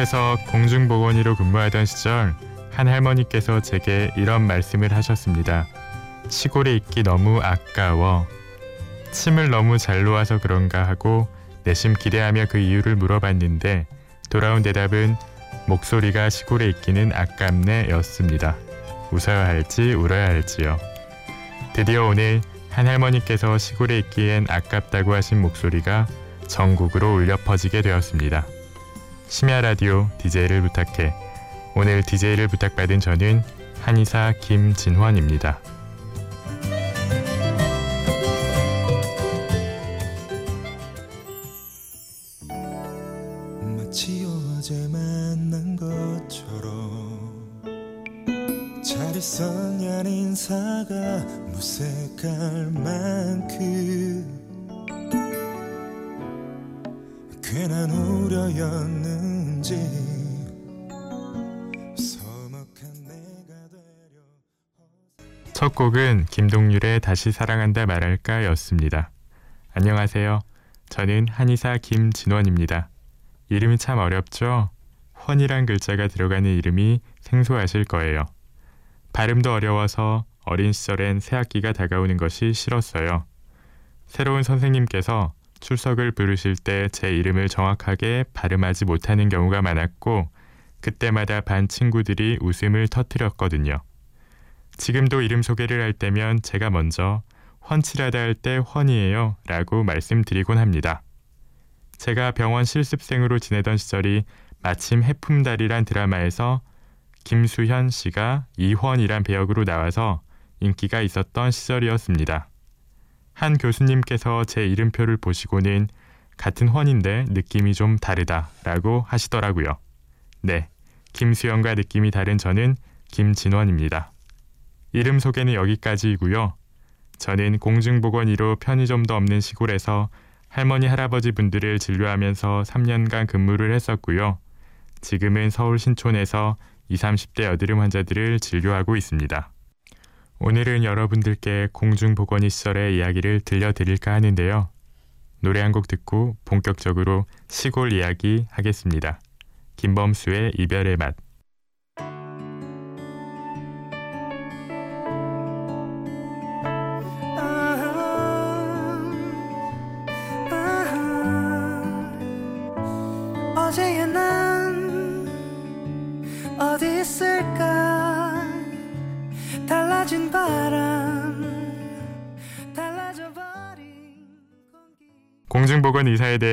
시골에서 공중보건이로 근무하던 시절 한 할머니께서 제게 이런 말씀을 하셨습니다. 시골에 있기 너무 아까워. 침을 너무 잘 놓아서 그런가 하고 내심 기대하며 그 이유를 물어봤는데 돌아온 대답은 목소리가 시골에 있기는 아깝네 였습니다. 웃어야 할지 울어야 할지요. 드디어 오늘 한 할머니께서 시골에 있기엔 아깝다고 하신 목소리가 전국으로 울려 퍼지게 되었습니다. 심야 라디오 DJ를 부탁해. 오늘 DJ를 부탁받은 저는 한의사 김진환입니다. 첫 곡은 김동률의 다시 사랑한다 말할까 였습니다. 안녕하세요. 저는 한의사 김진원입니다. 이름이 참 어렵죠? 헌이란 글자가 들어가는 이름이 생소하실 거예요. 발음도 어려워서 어린 시절엔 새학기가 다가오는 것이 싫었어요. 새로운 선생님께서 출석을 부르실 때 제 이름을 정확하게 발음하지 못하는 경우가 많았고 그때마다 반 친구들이 웃음을 터뜨렸거든요. 지금도 이름 소개를 할 때면 제가 먼저 훤칠하다 할때 훤이에요 라고 말씀드리곤 합니다. 제가 병원 실습생으로 지내던 시절이 마침 해품달이란 드라마에서 김수현 씨가 이훤이란 배역으로 나와서 인기가 있었던 시절이었습니다. 한 교수님께서 제 이름표를 보시고는 같은 훤인데 느낌이 좀 다르다 라고 하시더라고요. 네, 김수현과 느낌이 다른 저는 김진원입니다. 이름 소개는 여기까지이고요. 저는 공중보건의로 편의점도 없는 시골에서 할머니 할아버지 분들을 진료하면서 3년간 근무를 했었고요. 지금은 서울 신촌에서 20, 30대 여드름 환자들을 진료하고 있습니다. 오늘은 여러분들께 공중보건의 시절의 이야기를 들려드릴까 하는데요. 노래 한 곡 듣고 본격적으로 시골 이야기 하겠습니다. 김범수의 이별의 맛.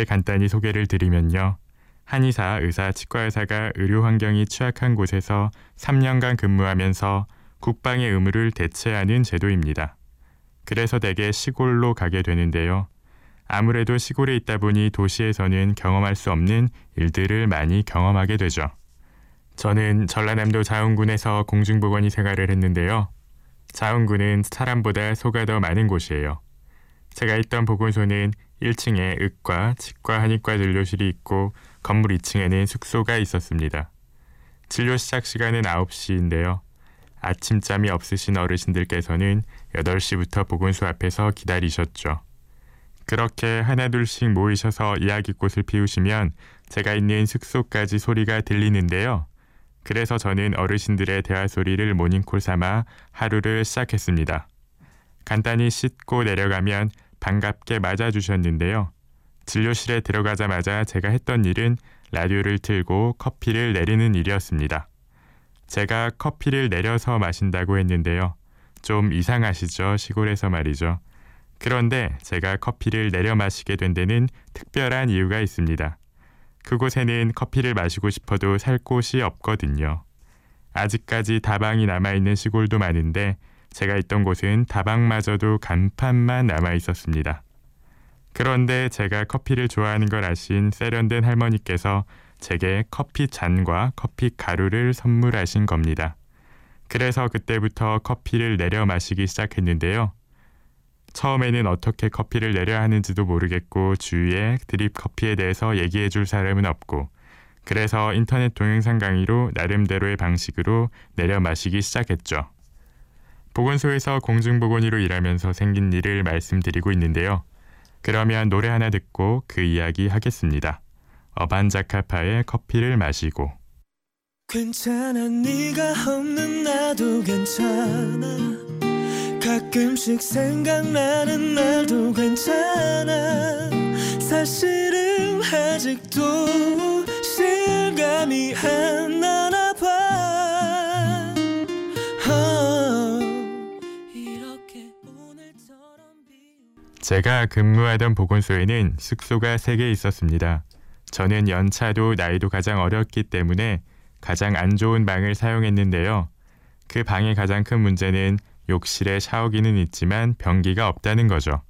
간단히 소개를 드리면요. 한의사, 의사, 치과의사가 의료 환경이 취약한 곳에서 3년간 근무하면서 국방의 의무를 대체하는 제도입니다. 그래서 대개 시골로 가게 되는데요. 아무래도 시골에 있다 보니 도시에서는 경험할 수 없는 일들을 많이 경험하게 되죠. 저는 전라남도 자운군에서 공중보건의 생활을 했는데요. 자운군은 사람보다 소가 더 많은 곳이에요. 제가 있던 보건소는 1층에 의과, 치과, 한의과 진료실이 있고 건물 2층에는 숙소가 있었습니다. 진료 시작 시간은 9시인데요. 아침잠이 없으신 어르신들께서는 8시부터 보건소 앞에서 기다리셨죠. 그렇게 하나둘씩 모이셔서 이야기꽃을 피우시면 제가 있는 숙소까지 소리가 들리는데요. 그래서 저는 어르신들의 대화 소리를 모닝콜 삼아 하루를 시작했습니다. 간단히 씻고 내려가면 반갑게 맞아주셨는데요. 진료실에 들어가자마자 제가 했던 일은 라디오를 틀고 커피를 내리는 일이었습니다. 제가 커피를 내려서 마신다고 했는데요. 좀 이상하시죠? 시골에서 말이죠. 그런데 제가 커피를 내려 마시게 된 데는 특별한 이유가 있습니다. 그곳에는 커피를 마시고 싶어도 살 곳이 없거든요. 아직까지 다방이 남아있는 시골도 많은데 제가 있던 곳은 다방마저도 간판만 남아 있었습니다. 그런데 제가 커피를 좋아하는 걸 아신 세련된 할머니께서 제게 커피 잔과 커피 가루를 선물하신 겁니다. 그래서 그때부터 커피를 내려 마시기 시작했는데요. 처음에는 어떻게 커피를 내려야 하는지도 모르겠고 주위에 드립 커피에 대해서 얘기해 줄 사람은 없고 그래서 인터넷 동영상 강의로 나름대로의 방식으로 내려 마시기 시작했죠. 보건소에서 공중보건의로 일하면서 생긴 일을 말씀드리고 있는데요. 그러면 노래 하나 듣고 그 이야기 하겠습니다. 어반자카파의 커피를 마시고 괜찮아 네가 없는 나도 괜찮아 가끔씩 생각나는 날도 괜찮아 사실은 아직도 실감이 안 나나 제가 근무하던 보건소에는 숙소가 3개 있었습니다. 저는 연차도 나이도 가장 어렸기 때문에 가장 안 좋은 방을 사용했는데요. 그 방의 가장 큰 문제는 욕실에 샤워기는 있지만 변기가 없다는 거죠.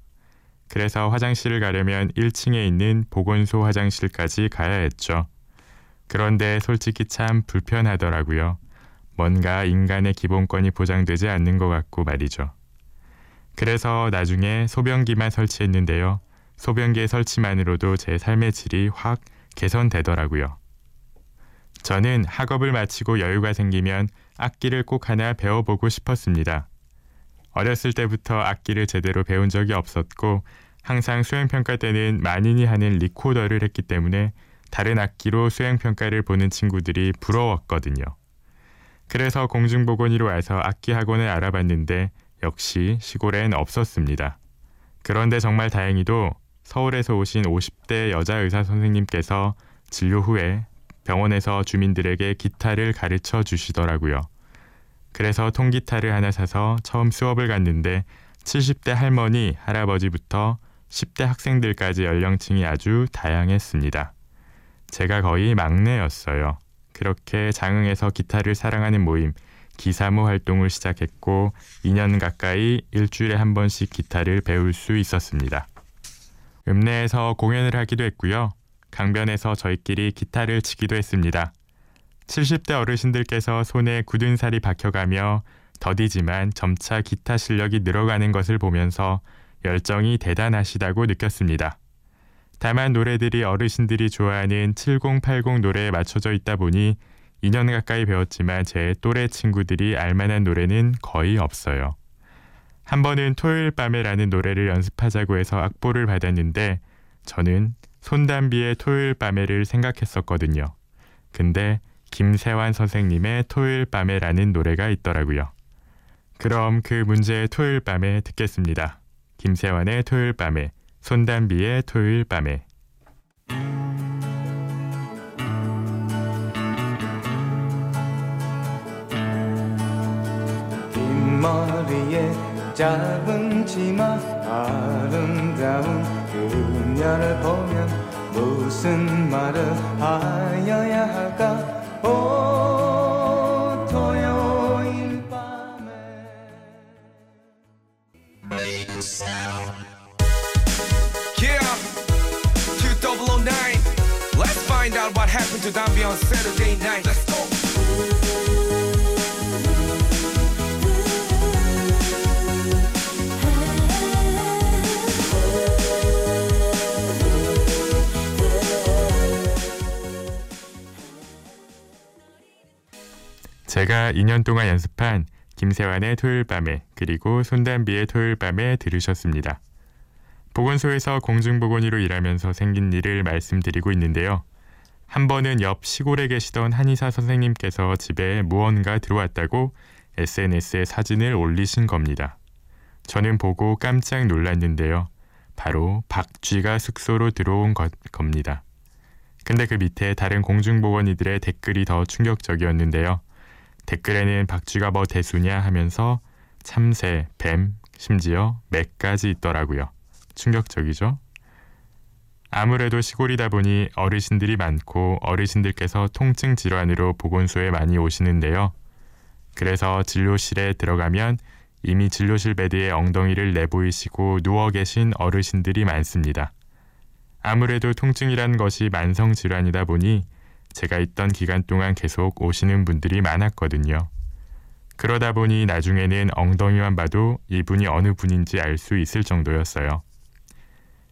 그래서 화장실을 가려면 1층에 있는 보건소 화장실까지 가야 했죠. 그런데 솔직히 참 불편하더라고요. 뭔가 인간의 기본권이 보장되지 않는 것 같고 말이죠. 그래서 나중에 소변기만 설치했는데요. 소변기의 설치만으로도 제 삶의 질이 확 개선되더라고요. 저는 학업을 마치고 여유가 생기면 악기를 꼭 하나 배워보고 싶었습니다. 어렸을 때부터 악기를 제대로 배운 적이 없었고 항상 수행평가 때는 만인이 하는 리코더를 했기 때문에 다른 악기로 수행평가를 보는 친구들이 부러웠거든요. 그래서 공중보건이로 와서 악기 학원을 알아봤는데 역시 시골엔 없었습니다. 그런데 정말 다행히도 서울에서 오신 50대 여자 의사 선생님께서 진료 후에 병원에서 주민들에게 기타를 가르쳐 주시더라고요. 그래서 통기타를 하나 사서 처음 수업을 갔는데 70대 할머니, 할아버지부터 10대 학생들까지 연령층이 아주 다양했습니다. 제가 거의 막내였어요. 그렇게 장흥에서 기타를 사랑하는 모임, 기사모 활동을 시작했고 2년 가까이 일주일에 한 번씩 기타를 배울 수 있었습니다. 읍내에서 공연을 하기도 했고요. 강변에서 저희끼리 기타를 치기도 했습니다. 70대 어르신들께서 손에 굳은 살이 박혀가며 더디지만 점차 기타 실력이 늘어가는 것을 보면서 열정이 대단하시다고 느꼈습니다. 다만 노래들이 어르신들이 좋아하는 7080 노래에 맞춰져 있다 보니 2년 가까이 배웠지만 제 또래 친구들이 알만한 노래는 거의 없어요. 한 번은 토요일 밤에라는 노래를 연습하자고 해서 악보를 받았는데 저는 손담비의 토요일 밤에를 생각했었거든요. 근데 김세환 선생님의 토요일 밤에라는 노래가 있더라고요. 그럼 그 문제의 토요일 밤에 듣겠습니다. 김세환의 토요일 밤에, 손담비의 토요일 밤에. 머리에 짧은 치마 아름다운 그녀를 보면 무슨 말을 하여야 할까 오 토요일 밤에 Yeah, 2009. Let's find out what happened to Dambi on Saturday night. Let's 제가 2년 동안 연습한 김세환의 토요일 밤에 그리고 손담비의 토요일 밤에 들으셨습니다. 보건소에서 공중보건의로 일하면서 생긴 일을 말씀드리고 있는데요. 한 번은 옆 시골에 계시던 한의사 선생님께서 집에 무언가 들어왔다고 SNS에 사진을 올리신 겁니다. 저는 보고 깜짝 놀랐는데요. 바로 박쥐가 숙소로 들어온 것, 겁니다. 근데 그 밑에 다른 공중보건의들의 댓글이 더 충격적이었는데요. 댓글에는 박쥐가 뭐 대수냐 하면서 참새, 뱀, 심지어 맥까지 있더라고요. 충격적이죠? 아무래도 시골이다 보니 어르신들이 많고 어르신들께서 통증 질환으로 보건소에 많이 오시는데요. 그래서 진료실에 들어가면 이미 진료실 베드에 엉덩이를 내보이시고 누워 계신 어르신들이 많습니다. 아무래도 통증이란 것이 만성 질환이다 보니 제가 있던 기간 동안 계속 오시는 분들이 많았거든요. 그러다 보니 나중에는 엉덩이만 봐도 이분이 어느 분인지 알 수 있을 정도였어요.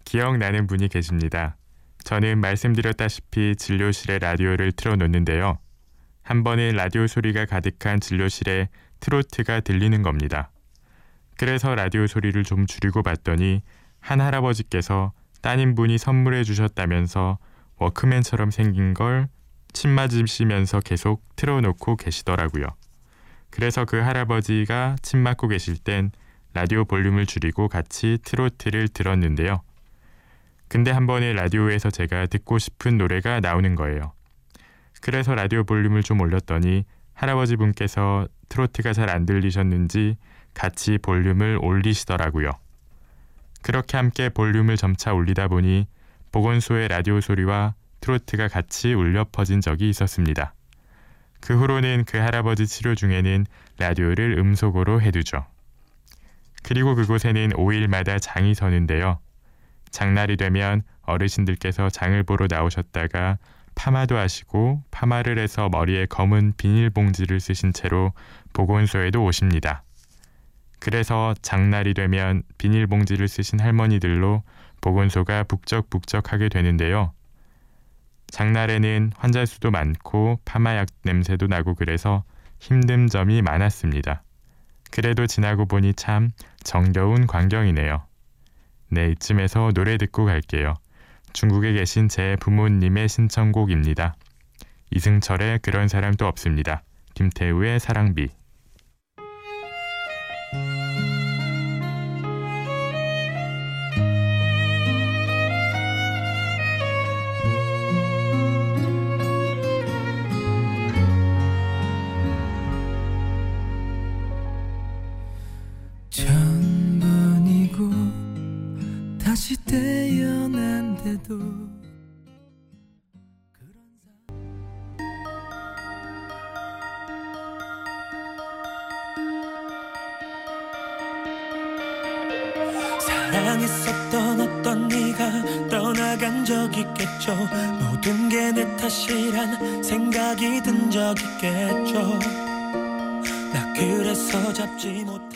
기억나는 분이 계십니다. 저는 말씀드렸다시피 진료실에 라디오를 틀어놓는데요. 한 번은 라디오 소리가 가득한 진료실에 트로트가 들리는 겁니다. 그래서 라디오 소리를 좀 줄이고 봤더니 한 할아버지께서 따님분이 선물해 주셨다면서 워크맨처럼 생긴 걸 침 맞으시면서 계속 틀어놓고 계시더라고요. 그래서 그 할아버지가 침 맞고 계실 땐 라디오 볼륨을 줄이고 같이 트로트를 들었는데요. 근데 한 번에 라디오에서 제가 듣고 싶은 노래가 나오는 거예요. 그래서 라디오 볼륨을 좀 올렸더니 할아버지 분께서 트로트가 잘 안 들리셨는지 같이 볼륨을 올리시더라고요. 그렇게 함께 볼륨을 점차 올리다 보니 보건소의 라디오 소리와 트로트가 같이 울려 퍼진 적이 있었습니다. 그 후로는 그 할아버지 치료 중에는 라디오를 음속으로 해두죠. 그리고 그곳에는 5일마다 장이 서는데요. 장날이 되면 어르신들께서 장을 보러 나오셨다가 파마도 하시고 파마를 해서 머리에 검은 비닐봉지를 쓰신 채로 보건소에도 오십니다. 그래서 장날이 되면 비닐봉지를 쓰신 할머니들로 보건소가 북적북적하게 되는데요. 장날에는 환자 수도 많고 파마약 냄새도 나고 그래서 힘든 점이 많았습니다. 그래도 지나고 보니 참 정겨운 광경이네요. 네, 이쯤에서 노래 듣고 갈게요. 중국에 계신 제 부모님의 신청곡입니다. 이승철의 그런 사람도 없습니다. 김태우의 사랑비. 태어난데도 사랑했었던 어떤 네가 떠나간 적 있겠죠? 모든 게 내 탓이란 생각이 든 적 있겠죠? 나 그래서 잡지 못했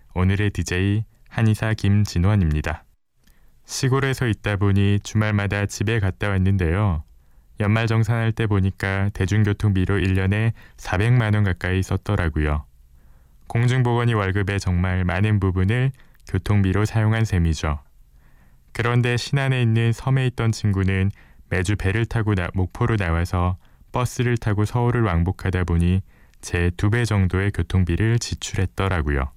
오늘의 DJ 한의사 김진원입니다. 시골에서 있다 보니 주말마다 집에 갔다 왔는데요. 연말 정산할 때 보니까 대중교통비로 1년에 400만 원 가까이 썼더라고요. 공중보건이 월급의 정말 많은 부분을 교통비로 사용한 셈이죠. 그런데 신안에 있는 섬에 있던 친구는 매주 배를 타고 나, 목포로 나와서 버스를 타고 서울을 왕복하다 보니 제 두 배 정도의 교통비를 지출했더라고요.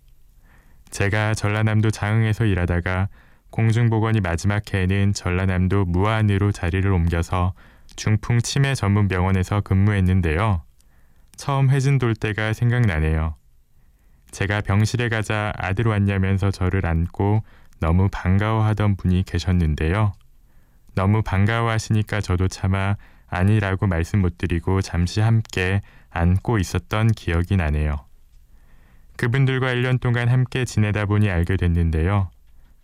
제가 전라남도 장흥에서 일하다가 공중보건이 마지막 해에는 전라남도 무안으로 자리를 옮겨서 중풍 치매 전문 병원에서 근무했는데요. 처음 회진 돌 때가 생각나네요. 제가 병실에 가자 아들 왔냐면서 저를 안고 너무 반가워하던 분이 계셨는데요. 너무 반가워하시니까 저도 차마 아니라고 말씀 못 드리고 잠시 함께 안고 있었던 기억이 나네요. 그분들과 1년 동안 함께 지내다 보니 알게 됐는데요.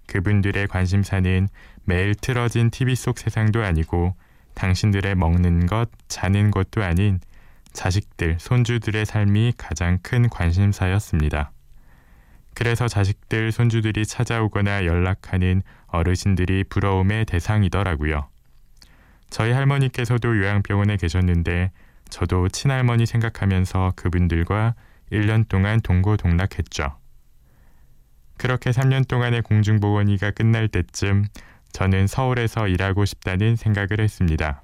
그분들의 관심사는 매일 틀어진 TV 속 세상도 아니고 당신들의 먹는 것, 자는 것도 아닌 자식들, 손주들의 삶이 가장 큰 관심사였습니다. 그래서 자식들, 손주들이 찾아오거나 연락하는 어르신들이 부러움의 대상이더라고요. 저희 할머니께서도 요양병원에 계셨는데 저도 친할머니 생각하면서 그분들과 1년 동안 동고동락했죠. 그렇게 3년 동안의 공중보건의가 끝날 때쯤 저는 서울에서 일하고 싶다는 생각을 했습니다.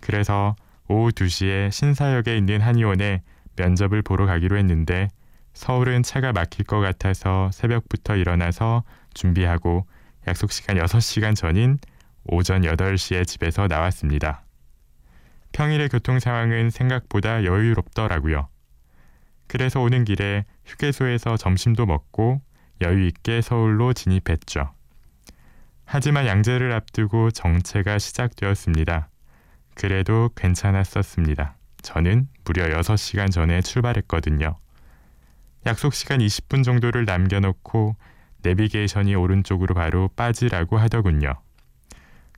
그래서 오후 2시에 신사역에 있는 한의원에 면접을 보러 가기로 했는데 서울은 차가 막힐 것 같아서 새벽부터 일어나서 준비하고 약속 시간 6시간 전인 오전 8시에 집에서 나왔습니다. 평일의 교통 상황은 생각보다 여유롭더라고요. 그래서 오는 길에 휴게소에서 점심도 먹고 여유 있게 서울로 진입했죠. 하지만 양재를 앞두고 정체가 시작되었습니다. 그래도 괜찮았었습니다. 저는 무려 6시간 전에 출발했거든요. 약속 시간 20분 정도를 남겨놓고 내비게이션이 오른쪽으로 바로 빠지라고 하더군요.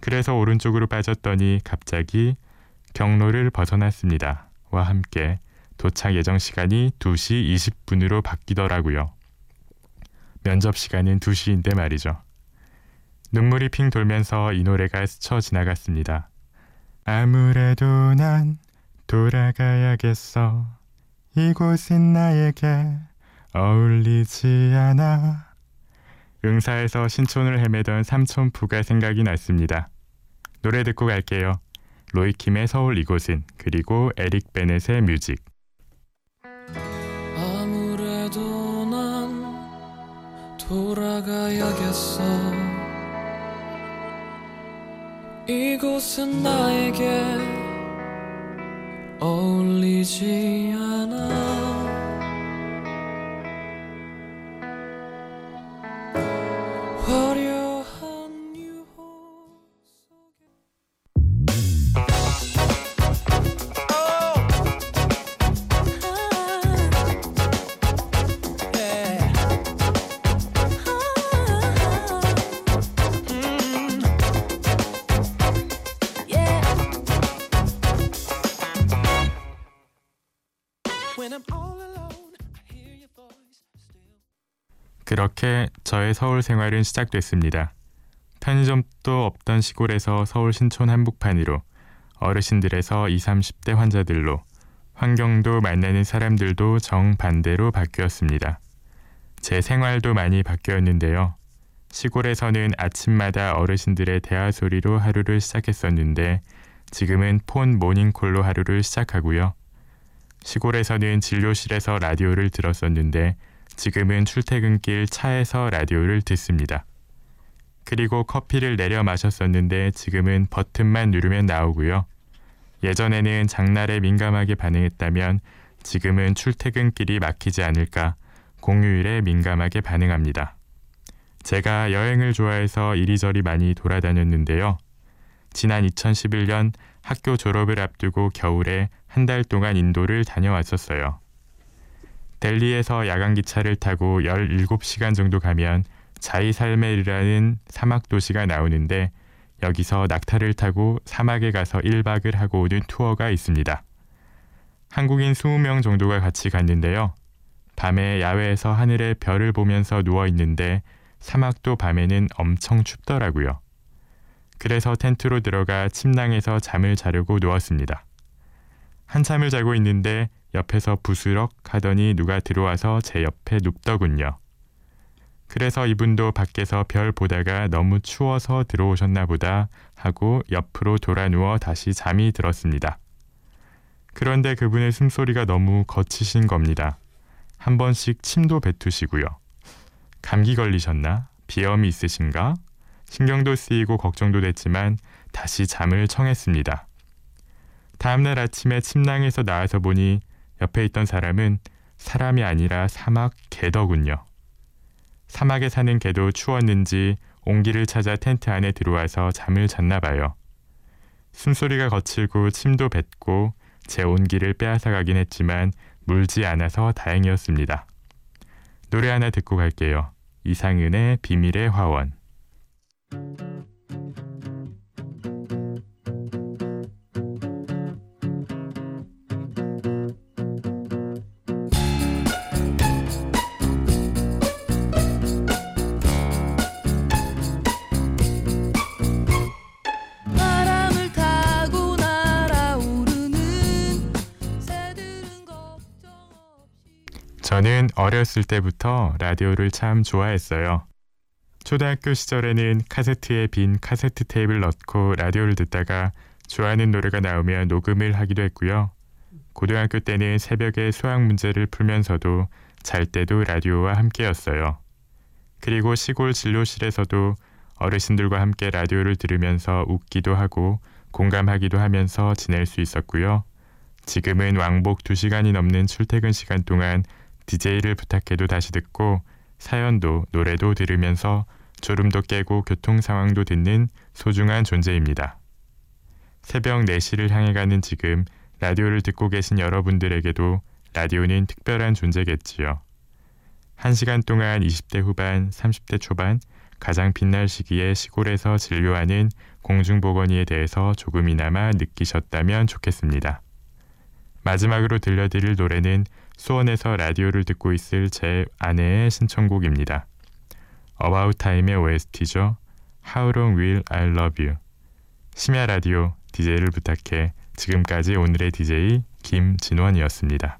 그래서 오른쪽으로 빠졌더니 갑자기 경로를 벗어났습니다. 와 함께 도착 예정 시간이 2시 20분으로 바뀌더라고요. 면접 시간은 2시인데 말이죠. 눈물이 핑 돌면서 이 노래가 스쳐 지나갔습니다. 아무래도 난 돌아가야겠어. 이곳은 나에게 어울리지 않아. 응사에서 신촌을 헤매던 삼촌부가 생각이 났습니다. 노래 듣고 갈게요. 로이킴의 서울 이곳은 그리고 에릭 베넷의 뮤직. 돌아가야겠어. 이곳은 나에게 어울리지 않아 그렇게 저의 서울 생활은 시작됐습니다. 편의점도 없던 시골에서 서울 신촌 한복판으로 어르신들에서 20, 30대 환자들로 환경도 만나는 사람들도 정반대로 바뀌었습니다. 제 생활도 많이 바뀌었는데요. 시골에서는 아침마다 어르신들의 대화 소리로 하루를 시작했었는데 지금은 폰 모닝콜로 하루를 시작하고요. 시골에서는 진료실에서 라디오를 들었었는데 지금은 출퇴근길 차에서 라디오를 듣습니다. 그리고 커피를 내려 마셨었는데 지금은 버튼만 누르면 나오고요. 예전에는 장날에 민감하게 반응했다면 지금은 출퇴근길이 막히지 않을까 공휴일에 민감하게 반응합니다. 제가 여행을 좋아해서 이리저리 많이 돌아다녔는데요. 지난 2011년 학교 졸업을 앞두고 겨울에 한 달 동안 인도를 다녀왔었어요. 델리에서 야간 기차를 타고 17시간 정도 가면 자이살멜이라는 사막 도시가 나오는데 여기서 낙타를 타고 사막에 가서 1박을 하고 오는 투어가 있습니다. 한국인 20명 정도가 같이 갔는데요. 밤에 야외에서 하늘의 별을 보면서 누워 있는데 사막도 밤에는 엄청 춥더라고요. 그래서 텐트로 들어가 침낭에서 잠을 자려고 누웠습니다. 한참을 자고 있는데 옆에서 부스럭 하더니 누가 들어와서 제 옆에 눕더군요. 그래서 이분도 밖에서 별 보다가 너무 추워서 들어오셨나 보다 하고 옆으로 돌아 누워 다시 잠이 들었습니다. 그런데 그분의 숨소리가 너무 거치신 겁니다. 한 번씩 침도 뱉으시고요. 감기 걸리셨나? 비염이 있으신가? 신경도 쓰이고 걱정도 됐지만 다시 잠을 청했습니다. 다음날 아침에 침낭에서 나와서 보니 옆에 있던 사람은 사람이 아니라 사막 개더군요. 사막에 사는 개도 추웠는지 온기를 찾아 텐트 안에 들어와서 잠을 잤나 봐요. 숨소리가 거칠고 침도 뱉고 제 온기를 빼앗아 가긴 했지만 물지 않아서 다행이었습니다. 노래 하나 듣고 갈게요. 이상은의 비밀의 화원. 저는 어렸을 때부터 라디오를 참 좋아했어요. 초등학교 시절에는 카세트에 빈 카세트 테이프를 넣고 라디오를 듣다가 좋아하는 노래가 나오면 녹음을 하기도 했고요. 고등학교 때는 새벽에 수학 문제를 풀면서도 잘 때도 라디오와 함께였어요. 그리고 시골 진료실에서도 어르신들과 함께 라디오를 들으면서 웃기도 하고 공감하기도 하면서 지낼 수 있었고요. 지금은 왕복 2시간이 넘는 출퇴근 시간 동안 DJ를 부탁해도 다시 듣고 사연도 노래도 들으면서 졸음도 깨고 교통 상황도 듣는 소중한 존재입니다. 새벽 4시를 향해 가는 지금 라디오를 듣고 계신 여러분들에게도 라디오는 특별한 존재겠지요. 1시간 동안 20대 후반, 30대 초반 가장 빛날 시기에 시골에서 진료하는 공중보건의에 대해서 조금이나마 느끼셨다면 좋겠습니다. 마지막으로 들려드릴 노래는 수원에서 라디오를 듣고 있을 제 아내의 신청곡입니다. About Time의 OST죠. How Long Will I Love You? 심야 라디오 DJ를 부탁해 지금까지 오늘의 DJ 김진원이었습니다.